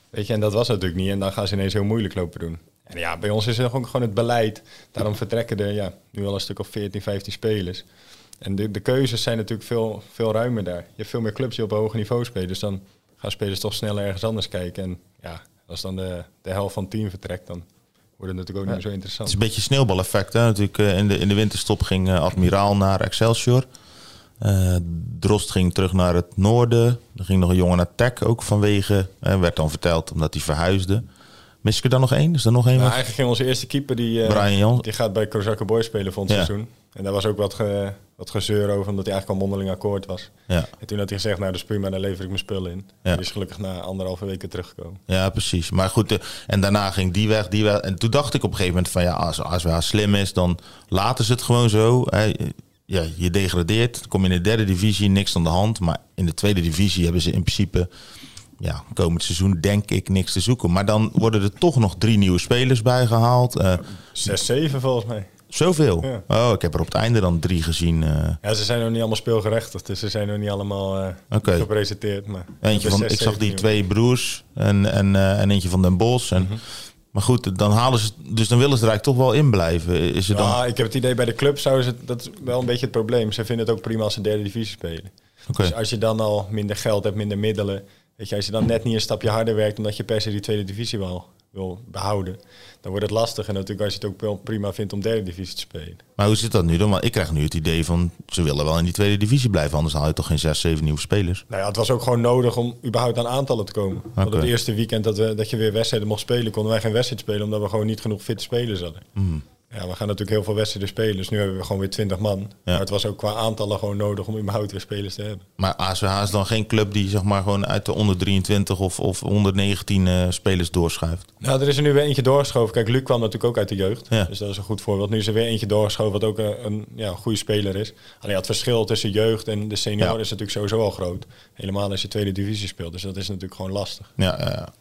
Weet je, en dat was natuurlijk niet. En dan gaan ze ineens heel moeilijk lopen doen. En ja, bij ons is het ook gewoon het beleid. Daarom vertrekken er ja, nu al een stuk of 14, 15 spelers. En de, de keuzes zijn natuurlijk veel, veel ruimer daar. Je hebt veel meer clubs die op een hoger niveau spelen. Dus dan gaan spelers toch sneller ergens anders kijken. En ja, als dan de, de helft van het team vertrekt, dan wordt het natuurlijk ook niet meer zo Het interessant. is een beetje sneeuwbaleffect. Hè? Natuurlijk, eh, in, de, in de winterstop ging eh, Admiraal naar Excelsior. Eh, Drost ging terug naar het noorden. Er ging nog een jongen naar Tech ook vanwege. eh, werd dan verteld omdat hij verhuisde. Mis ik er dan nog één? Is er nog één? Nou, eigenlijk ging onze eerste keeper, die, eh, Brian Jans. die gaat bij Kozakka Boys spelen volgend Ja. seizoen. En daar was ook wat, ge, wat gezeur over, omdat hij eigenlijk al mondeling akkoord was. Ja. En toen had hij gezegd, nou dat is prima, dan lever ik mijn spullen in. Ja. Die is gelukkig na anderhalve weken teruggekomen. Ja, precies. Maar goed, eh, en daarna ging die weg, die weg. En toen dacht ik op een gegeven moment van ja, als, als we slim is, dan laten ze het gewoon zo. Ja, je degradeert, dan kom je in de derde divisie, niks aan de hand. Maar in de tweede divisie hebben ze in principe, ja, komend seizoen denk ik niks te zoeken. Maar dan worden er toch nog drie nieuwe spelers bijgehaald. Eh 6-7 volgens mij. Zoveel. Ja. Oh, ik heb er op het einde dan drie gezien. eh. Ja, ze zijn nog niet allemaal speelgerechtigd, dus ze zijn nog niet allemaal eh, gepresenteerd. Maar Eentje van, ik zag die twee broers en, en, eh, en eentje van Den Bos. En, Mhm. Maar goed, dan halen ze, dus dan willen ze er eigenlijk toch wel in blijven. Is er dan, Ja, ik heb het idee bij de club zouden ze, dat is wel een beetje het probleem. Ze vinden het ook prima als ze derde divisie spelen. Dus als je dan al minder geld hebt, minder middelen, weet je, als je dan net niet een stapje harder werkt omdat je per se die tweede divisie wel wil behouden, dan wordt het lastig. En natuurlijk als je het ook wel prima vindt om derde divisie te spelen. Maar hoe zit dat nu dan? Want ik krijg nu het idee van ze willen wel in die tweede divisie blijven, anders haal je toch geen zes, zeven nieuwe spelers. Nou ja, het was ook gewoon nodig om überhaupt aan aantallen te komen. Want Oké. het eerste weekend dat, we, dat je weer wedstrijden mocht spelen, konden wij geen wedstrijd spelen omdat we gewoon niet genoeg fitte spelers hadden. Hmm. Ja, we gaan natuurlijk heel veel wedstrijden spelen, dus nu hebben we gewoon weer 20 man. Maar het was ook qua aantallen gewoon nodig om überhaupt weer spelers te hebben. Maar ASWH is dan geen club die zeg maar gewoon uit de onder 23 of, of onder 19 eh, spelers doorschuift. Nou, er is er nu weer eentje doorgeschoven. Kijk, Luc kwam natuurlijk ook uit de jeugd. Ja. Dus dat is een goed voorbeeld. Nu is er weer eentje doorgeschoven wat ook een, een ja, goede speler is. Alleen het verschil tussen jeugd en de senioren Ja. is natuurlijk sowieso al groot. Helemaal als je tweede divisie speelt. Dus dat is natuurlijk gewoon lastig. Ja, ja, ja.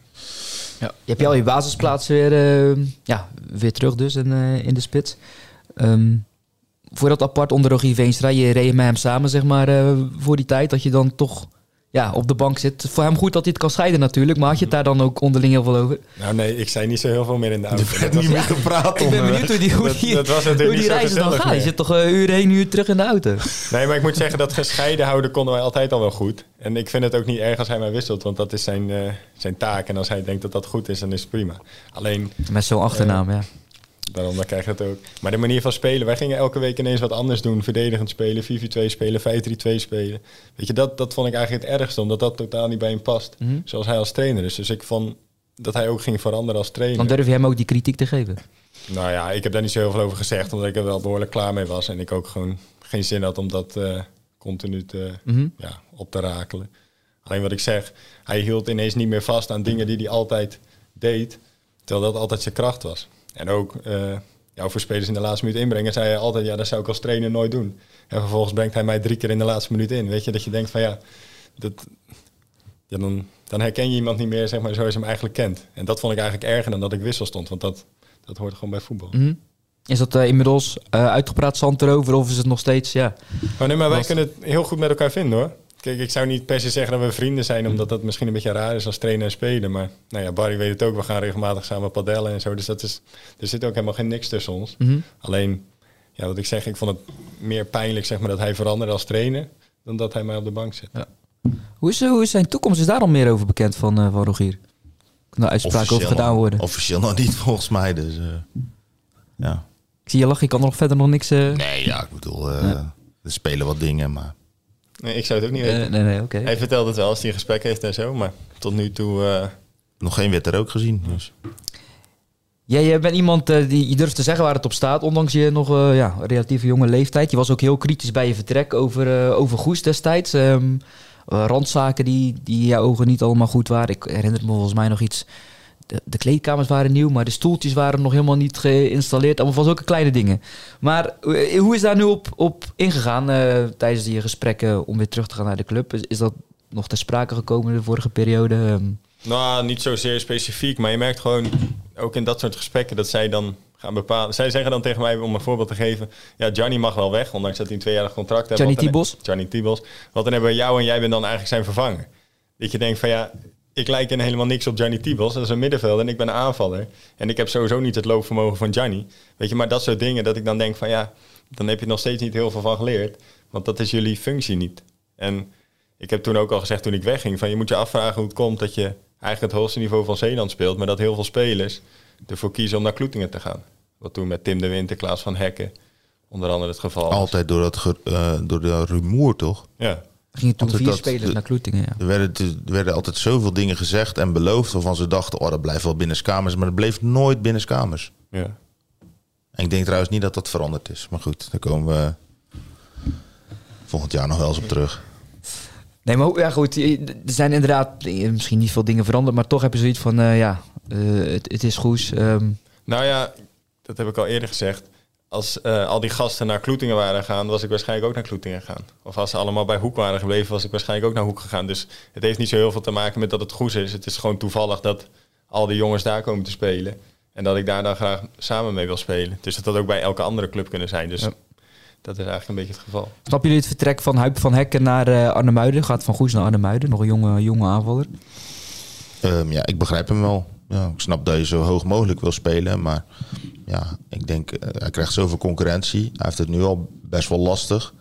Ja. Je hebt al je basisplaats weer, eh, ja, weer terug dus in, eh, in de spits. Ehm, voor dat apart onder Rogier Veenstra, je reed met hem samen zeg maar eh, voor die tijd. Dat je dan toch ja, op de bank zit. Voor hem goed dat hij het kan scheiden natuurlijk. Maar had je het daar dan ook onderling heel veel over? Nou nee, ik zei niet zo heel veel meer in de auto. Was- niet meer gepraat Ik ben eh, benieuwd hoe die, hoe die, dat hoe dan gaan. Je zit toch een uur heen, een uur terug in de auto. Nee, maar ik moet zeggen dat gescheiden houden konden wij altijd al wel goed. En ik vind het ook niet erg als hij mij wisselt. Want dat is zijn, eh, zijn taak. En als hij denkt dat dat goed is, dan is het prima. Alleen, Met zo'n achternaam, ja. Daarom, dan krijg je het ook. Maar de manier van spelen, wij gingen elke week ineens wat anders doen. Verdedigend spelen, 4-4-2 spelen, 5-3-2 spelen. Weet je, dat, dat vond ik eigenlijk het ergste, omdat dat totaal niet bij hem past. Mhm. Zoals hij als trainer is. Dus ik vond dat hij ook ging veranderen als trainer. Dan durf je hem ook die kritiek te geven. Nou ja, ik heb daar niet zo heel veel over gezegd, omdat ik er wel behoorlijk klaar mee was. En ik ook gewoon geen zin had om dat eh, continu te, Mhm. ja, op te rakelen. Alleen wat ik zeg, hij hield ineens niet meer vast aan dingen die hij altijd deed, terwijl dat altijd zijn kracht was. En ook eh ja, voor spelers in de laatste minuut inbrengen, zei hij altijd, ja, dat zou ik als trainer nooit doen. En vervolgens brengt hij mij drie keer in de laatste minuut in. Weet je, dat je denkt van ja, dat, ja dan, dan herken je iemand niet meer zeg maar, zoals je hem eigenlijk kent. En dat vond ik eigenlijk erger dan dat ik wissel stond, want dat, dat hoort gewoon bij voetbal. Mhm. Is dat eh, inmiddels eh, uitgepraat zand erover of is het nog steeds, ja... Maar, nee, maar wij kunnen het heel goed met elkaar vinden hoor. Kijk, ik zou niet per se zeggen dat we vrienden zijn, omdat dat misschien een beetje raar is als trainer en spelen. Maar nou ja, Barry weet het ook, we gaan regelmatig samen padellen en zo. Dus dat is, er zit ook helemaal geen niks tussen ons. Mhm. Alleen, ja, wat ik zeg, ik vond het meer pijnlijk zeg maar, dat hij veranderde als trainer, dan dat hij mij op de bank zet. Hoe, is, hoe is zijn toekomst? Is daar al meer over bekend van, eh, van Rogier? Kunnen uitspraken over gedaan nog- worden? Officieel nog niet volgens mij, dus eh, ja. Ik zie je lachen, je kan er nog verder nog niks... eh, Nee, ja, ik bedoel, eh, Ja. er spelen wat dingen, maar... Nee, ik zou het ook niet weten. nee, nee, oké. Hij vertelt het wel als hij een gesprek heeft en zo, maar tot nu toe... eh, Nog geen wet er ook gezien, dus... Jij jij bent iemand eh, die je durft te zeggen waar het op staat, ondanks je nog eh, ja, relatief jonge leeftijd. Je was ook heel kritisch bij je vertrek over, eh, over Goes destijds. Ehm, eh, randzaken die, die in jouw ogen niet allemaal goed waren. Ik herinner me volgens mij nog iets. De, de kleedkamers waren nieuw, maar de stoeltjes waren nog helemaal niet geïnstalleerd. Allemaal van zulke kleine dingen. Maar eh, hoe is daar nu op, op ingegaan eh, tijdens die gesprekken om weer terug te gaan naar de club? Is, is dat nog ter sprake gekomen de vorige periode? Ehm, Nou, niet zozeer specifiek, maar je merkt gewoon ook in dat soort gesprekken dat zij dan gaan bepalen. Zij zeggen dan tegen mij, om een voorbeeld te geven, ja, Gianni mag wel weg, ondanks dat hij een tweejarig contract heeft. Dan- Tibos? Gianni Tibos. Want dan hebben we jou en jij bent dan eigenlijk zijn vervanger. Dat je denkt van ja, ik lijk in helemaal niks op Gianni Tibos. Dat is een middenvelder en ik ben een aanvaller. En ik heb sowieso niet het loopvermogen van Gianni. Weet je, maar dat soort dingen dat ik dan denk van ja, dan heb je nog steeds niet heel veel van geleerd. Want dat is jullie functie niet. En ik heb toen ook al gezegd toen ik wegging, van je moet je afvragen hoe het komt dat je eigenlijk het hoogste niveau van Zeeland speelt, maar dat heel veel spelers ervoor kiezen om naar Kloetingen te gaan. Wat toen met Tim de Winter, Klaas van Hekken, onder andere het geval was. Altijd door, dat ge- eh, door de rumoer, toch? Ja. Gingen toen Altijd vier dat- spelers de- naar Kloetingen. Ja. Er werden, er werden altijd zoveel dingen gezegd en beloofd... waarvan ze dachten, oh, dat blijft wel binnenskamers. Maar dat bleef nooit binnenskamers. ja. En ik denk trouwens niet dat dat veranderd is. Maar goed, daar komen we volgend jaar nog wel eens op terug. Nee, maar ja, goed. Er zijn inderdaad misschien niet veel dingen veranderd, maar toch heb je zoiets van, eh, ja, eh, het, het is goed. Ehm, Nou ja, dat heb ik al eerder gezegd. Als eh, al die gasten naar Kloetingen waren gegaan, was ik waarschijnlijk ook naar Kloetingen gegaan. Of als ze allemaal bij Hoek waren gebleven, was ik waarschijnlijk ook naar Hoek gegaan. Dus het heeft niet zo heel veel te maken met dat het goed is. Het is gewoon toevallig dat al die jongens daar komen te spelen. En dat ik daar dan graag samen mee wil spelen. Dus dat had ook bij elke andere club kunnen zijn. Dus Ja. dat is eigenlijk een beetje het geval. snap jullie het vertrek van Huip van Hekken naar eh Arnhemuiden? Gaat van Goes naar Arnhemuiden, nog een jonge, jonge aanvaller. Ehm, ja, ik begrijp hem wel. Ja, ik snap dat je zo hoog mogelijk wil spelen. Maar ja, ik denk, eh, hij krijgt zoveel concurrentie. Hij heeft het nu al best wel lastig.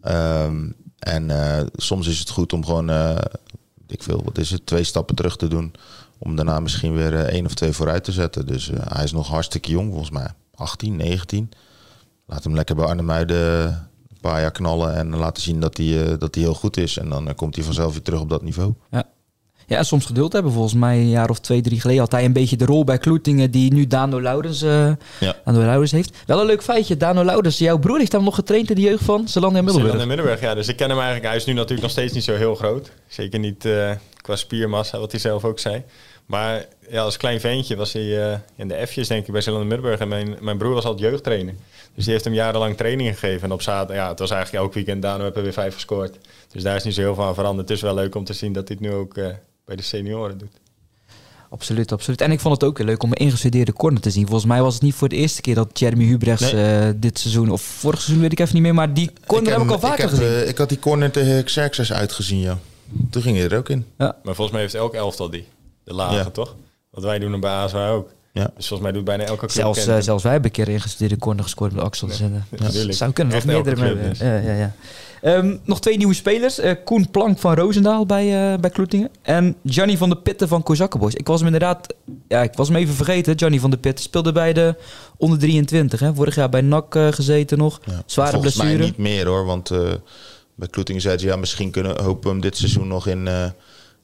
Ehm, en eh, soms is het goed om gewoon, eh, ik wil, wat is het, twee stappen terug te doen. Om daarna misschien weer één of twee vooruit te zetten. Dus hij is nog hartstikke jong, volgens mij. 18, 19. Laat hem lekker bij Arnhemuiden een paar jaar knallen. En laten zien dat hij, dat hij heel goed is. En dan komt hij vanzelf weer terug op dat niveau. Ja, en soms geduld hebben. Volgens mij een jaar of twee, drie geleden had hij een beetje de rol bij Kloetingen die nu Dano Laudens, eh Ja. Dano heeft. Wel een leuk feitje. Dano Laudens, jouw broer heeft hem nog getraind in de jeugd van Zeelandia Middelburg. Zeeland en Middelburg, ja. Dus ik ken hem eigenlijk. Hij is nu natuurlijk nog steeds niet zo heel groot. Zeker niet eh, qua spiermassa, wat hij zelf ook zei. Maar ja, als klein ventje was hij eh, in de F'jes, denk ik, bij Zeeland Middelburg. En mijn, mijn broer was altijd jeugdtrainer. Dus die heeft hem jarenlang trainingen gegeven. En op zaterdag, ja, het was eigenlijk elk weekend. Dano hebben weer vijf gescoord. Dus daar is niet zo heel veel aan veranderd. Het is wel leuk om te zien dat hij het nu ook bij de senioren doet. Absoluut, absoluut. En ik vond het ook heel leuk om een ingestudeerde corner te zien. Volgens mij was het niet voor de eerste keer dat Jeremy Hubrechts eh, dit seizoen, of vorig seizoen weet ik even niet meer, maar die corner heb ik al vaker ik heb, gezien. eh, ik had die corner tegen Xerxes uitgezien, ja. Toen ging hij er ook in. Maar volgens mij heeft elk elftal die. De lage, Ja. toch? Want wij doen hem bij ASWA ook. Ja. Dus volgens mij doet bijna elke club Zelfs, eh, zelfs wij hebben een keer ingestudeerde corner gescoord met Axel. Dus, Ja, zou kunnen elke meerdere. Ja, ja, ja. Ehm, nog twee nieuwe spelers. Eh, Koen Plank van Roosendaal bij, eh bij Kloetingen. En Gianni van de Pitten van Kozakkenboys. Ik was hem inderdaad... Ja, ik was hem even vergeten. Gianni van de Pitten speelde bij de onder 23. Hè. Vorig jaar bij NAC eh, gezeten nog. Ja. Zware Volgens blessure. mij niet meer hoor, want bij Kloetingen zei ze... ja, misschien kunnen hopen we hem dit seizoen nog in,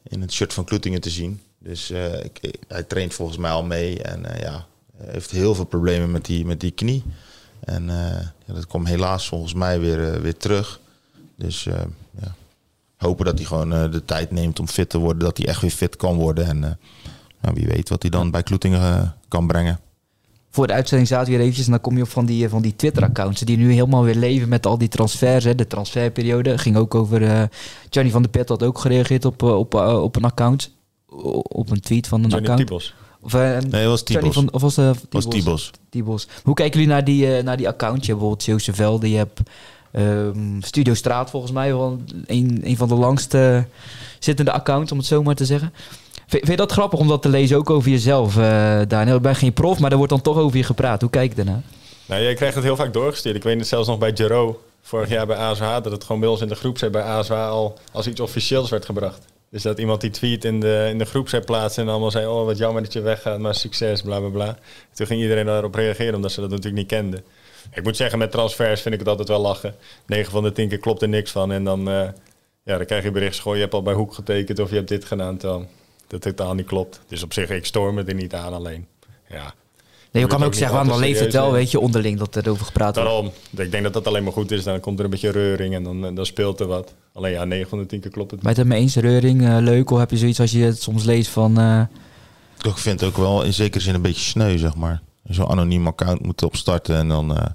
in het shirt van Kloetingen te zien. Dus ik, hij traint volgens mij al mee en ja, heeft heel veel problemen met die, met die knie. En ja, dat komt helaas volgens mij weer, weer terug. Dus eh, ja, hopen dat hij gewoon eh, de tijd neemt om fit te worden. Dat hij echt weer fit kan worden. En eh, nou, wie weet wat hij dan bij Kloetingen kan brengen. Voor de uitzending zaten we hier eventjes en dan kom je op van die, van die Twitter-accounts die nu helemaal weer leven met al die transfers. Hè. De transferperiode ging ook over... eh Gianni van de Pet had ook gereageerd op, op, op een account. Op een tweet van een Johnny account. Tibos. Of, eh, Nee, het was Tibos. Van, of was, het was Tibos. Tibos. Hoe kijken jullie naar die, eh, naar die account? Je hebt bijvoorbeeld Zeeuwse Velde, je hebt ehm, Studio Straat volgens mij, wel een, een van de langste zittende accounts, om het zo maar te zeggen. Vind, je dat grappig om dat te lezen, ook over jezelf, eh Daniel? Ik ben geen prof, maar er wordt dan toch over je gepraat. Hoe kijk je daarnaar? Nou, jij krijgt het heel vaak doorgestuurd. Ik weet het zelfs nog bij Jero, vorig jaar bij ASH, dat het gewoon bij ons in de groepsapp bij ASH al als iets officieels werd gebracht. Dus dat iemand die tweet in de, in de plaatste en allemaal zei, oh wat jammer dat je weggaat, maar succes, bla bla bla. Toen ging iedereen daarop reageren, omdat ze dat natuurlijk niet kenden. Ik moet zeggen, met transfers vind ik het altijd wel lachen. 9 van de 10 keer klopt er niks van. En dan, eh, ja, dan krijg je bericht, goh, je hebt al bij Hoek getekend of je hebt dit gedaan. Terwijl dat totaal niet klopt. Dus op zich, ik stoor me er niet aan alleen. Ja, Nee, je kan ook zeggen, want dan leeft het wel, weet je, onderling dat er over gepraat wordt. Daarom. Ik denk dat dat alleen maar goed is. Dan komt er een beetje reuring en dan, dan speelt er wat. Alleen ja, 9 van de 10 keer klopt het je het mee eens, Reuring? eh, leuk, of heb je zoiets als je het soms leest van... eh, Ik vind het ook wel in zekere zin een beetje sneu, zeg maar. Zo'n anoniem account moet opstarten en dan eh,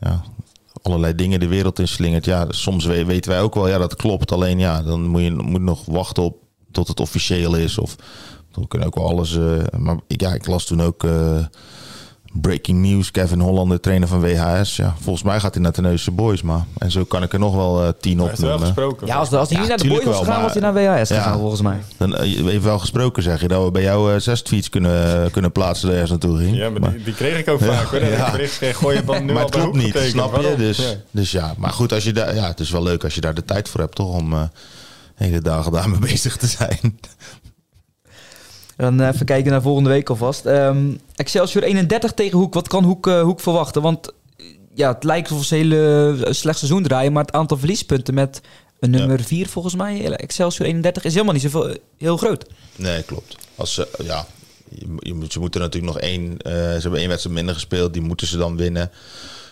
ja, allerlei dingen de wereld in slingert. Ja, soms we- weten wij ook wel, ja, dat klopt. Alleen ja, dan moet je moet nog wachten op tot het officieel is. Of dan kunnen ook wel alles. eh, maar ja, ik las toen ook eh, breaking news. Kevin Holland, de trainer van WHS. Ja, volgens mij gaat hij naar Tenneuze Boys, maar en zo kan ik er nog wel eh, tien opnoemen. gesproken. ja, als, als hij Ja, naar de boys was gegaan, was hij naar WHS Ja. gegaan, volgens mij. Dan heeft wel gesproken, zeg je, dat we bij jou eh, zes tweets kunnen, kunnen plaatsen ergens naartoe ging. Ja, maar die, die kreeg ik ook vaak. Hoor. Ja. kreeg, gooi je band nu maar al het klopt niet, snap je? Dus dus ja, maar goed, als je daar, ja, het is wel leuk als je daar de tijd voor hebt, toch? Om eh, hele dagen daarmee bezig te zijn. Dan eh, even kijken naar volgende week alvast. Ehm, Excelsior 31 tegen Hoek. Wat kan Hoek, eh, Hoek verwachten? Want eh, ja, het lijkt alsof ze een hele slecht seizoen draaien. Maar het aantal verliespunten met een nummer 4 volgens mij, Excelsior 31, is helemaal niet zoveel, heel groot. Nee, klopt. Als ze, ja, je, je ze moeten natuurlijk nog één, ze hebben één wedstrijd minder gespeeld, die moeten ze dan winnen.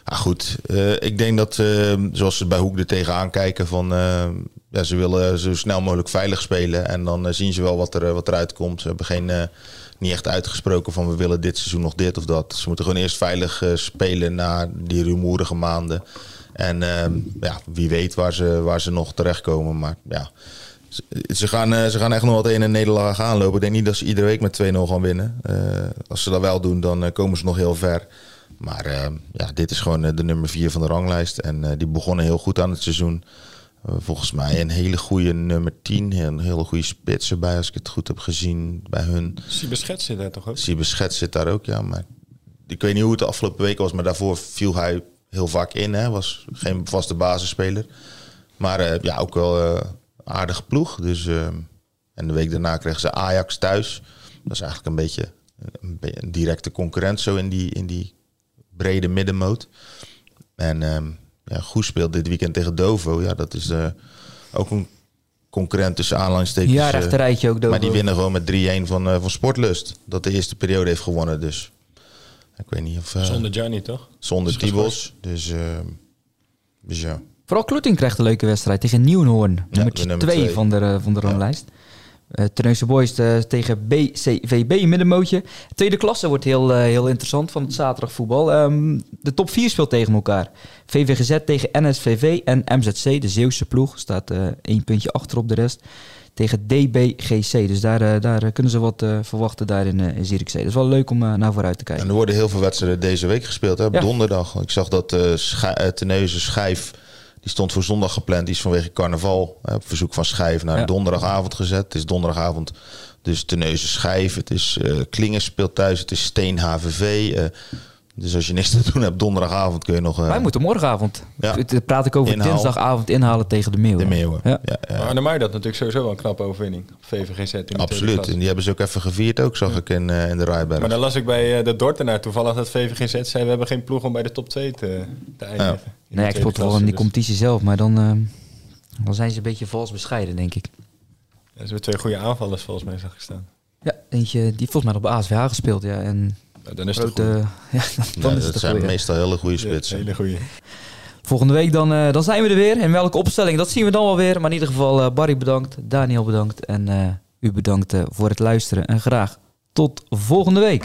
Ah, goed, eh, ik denk dat, eh, zoals ze bij Hoek er tegenaan kijken, van, eh, ja, ze willen zo snel mogelijk veilig spelen. En dan zien ze wel wat, er, wat eruit komt. Ze hebben geen, niet echt uitgesproken van we willen dit seizoen nog dit of dat. Ze moeten gewoon eerst veilig spelen na die rumoerige maanden. En eh, ja, wie weet waar ze, waar ze nog terechtkomen. Maar ja, ze, gaan, ze gaan echt nog wat een en nederlaag aanlopen. Ik denk niet dat ze iedere week met 2-0 gaan winnen. Als ze dat wel doen, dan komen ze nog heel ver. Maar eh, ja, dit is gewoon eh, de nummer 4 van de ranglijst. En eh, die begonnen heel goed aan het seizoen. Uh, volgens mij een hele goede nummer 10. Een hele goede spits erbij, als ik het goed heb gezien bij hun. Siebeschet zit daar toch ook? Siebeschet zit daar ook, ja. Maar ik weet niet hoe het de afgelopen weken was, maar daarvoor viel hij heel vaak in. Hè. Was geen vaste basisspeler. Maar ja, ook wel aardige ploeg. Dus, en de week daarna kregen ze Ajax thuis. Dat is eigenlijk een beetje een, een directe concurrent zo in die, in die brede middenmoot. En um, ja, goed speelt dit weekend tegen Dovo. Ja, dat is uh, ook een concurrent tussen aanhalingstekens. Ja, rechterrijtje ook Dovo. Maar die winnen gewoon met 3-1 van, uh, van Sportlust. Dat de eerste periode heeft gewonnen. Dus ik weet niet of... Uh, zonder Gianni, toch? Zonder Tibos. Dus, ehm, dus ja. Vooral Kloeting krijgt een leuke wedstrijd tegen Nieuwenhoorn. Nummer 2 van de, van de ranglijst. Ja. Uh, Terneuzen Boys uh, tegen BCVB middenmootje. Tweede klasse wordt heel, uh, heel interessant van het zaterdagvoetbal. Um, de top 4 speelt tegen elkaar. VVGZ tegen NSVV en MZC, de Zeeuwse ploeg, staat één puntje achter op de rest. Tegen DBGC. Dus daar, daar kunnen ze wat verwachten daar in, in Zierikzee. Dat is wel leuk om naar vooruit te kijken. En er worden heel veel wedstrijden deze week gespeeld. Hè? Op ja. donderdag. Ik zag dat Schij Terneuzen Schijf die stond voor zondag gepland. Die is vanwege carnaval hè, op verzoek van Schijf naar ja. donderdagavond gezet. Het is donderdagavond dus Teneuze Schijf. Het is uh, Klingers speelt thuis. Het is Steen HVV. Uh, dus als je niks te doen hebt donderdagavond kun je nog... Uh, Wij moeten morgenavond. Ja. Praat ik over Inhaal. dinsdagavond inhalen tegen de Meeuwen. De Meeuwen, ja. ja, ja. Maar Arnhem dat natuurlijk sowieso wel een knappe overwinning. Op VVGZ in Absoluut. En die hebben ze ook even gevierd ook, zag ik in, uh, in de Rijberg. Maar dan las ik bij uh, de Dortenaar toevallig dat VVGZ zei... we hebben geen ploeg om bij de top 2 te, te eindigen. Nee, ik spot wel in die dus. competitie zelf. Maar dan, uh, dan zijn ze een beetje vals bescheiden, denk ik. Ja, ze hebben twee goede aanvallers volgens mij, zag ik staan. Ja, eentje die volgens mij op ASVH gespeeld, ja. En ja, dan is het grote, ja, dan ja, is dat zijn goeie. meestal hele goede spitsen. hele goede. Volgende week dan, uh, dan zijn we er weer. In welke opstelling, dat zien we dan wel weer. Maar in ieder geval, uh, Barry bedankt, Daniel bedankt en uh, u bedankt voor het luisteren. En graag tot volgende week.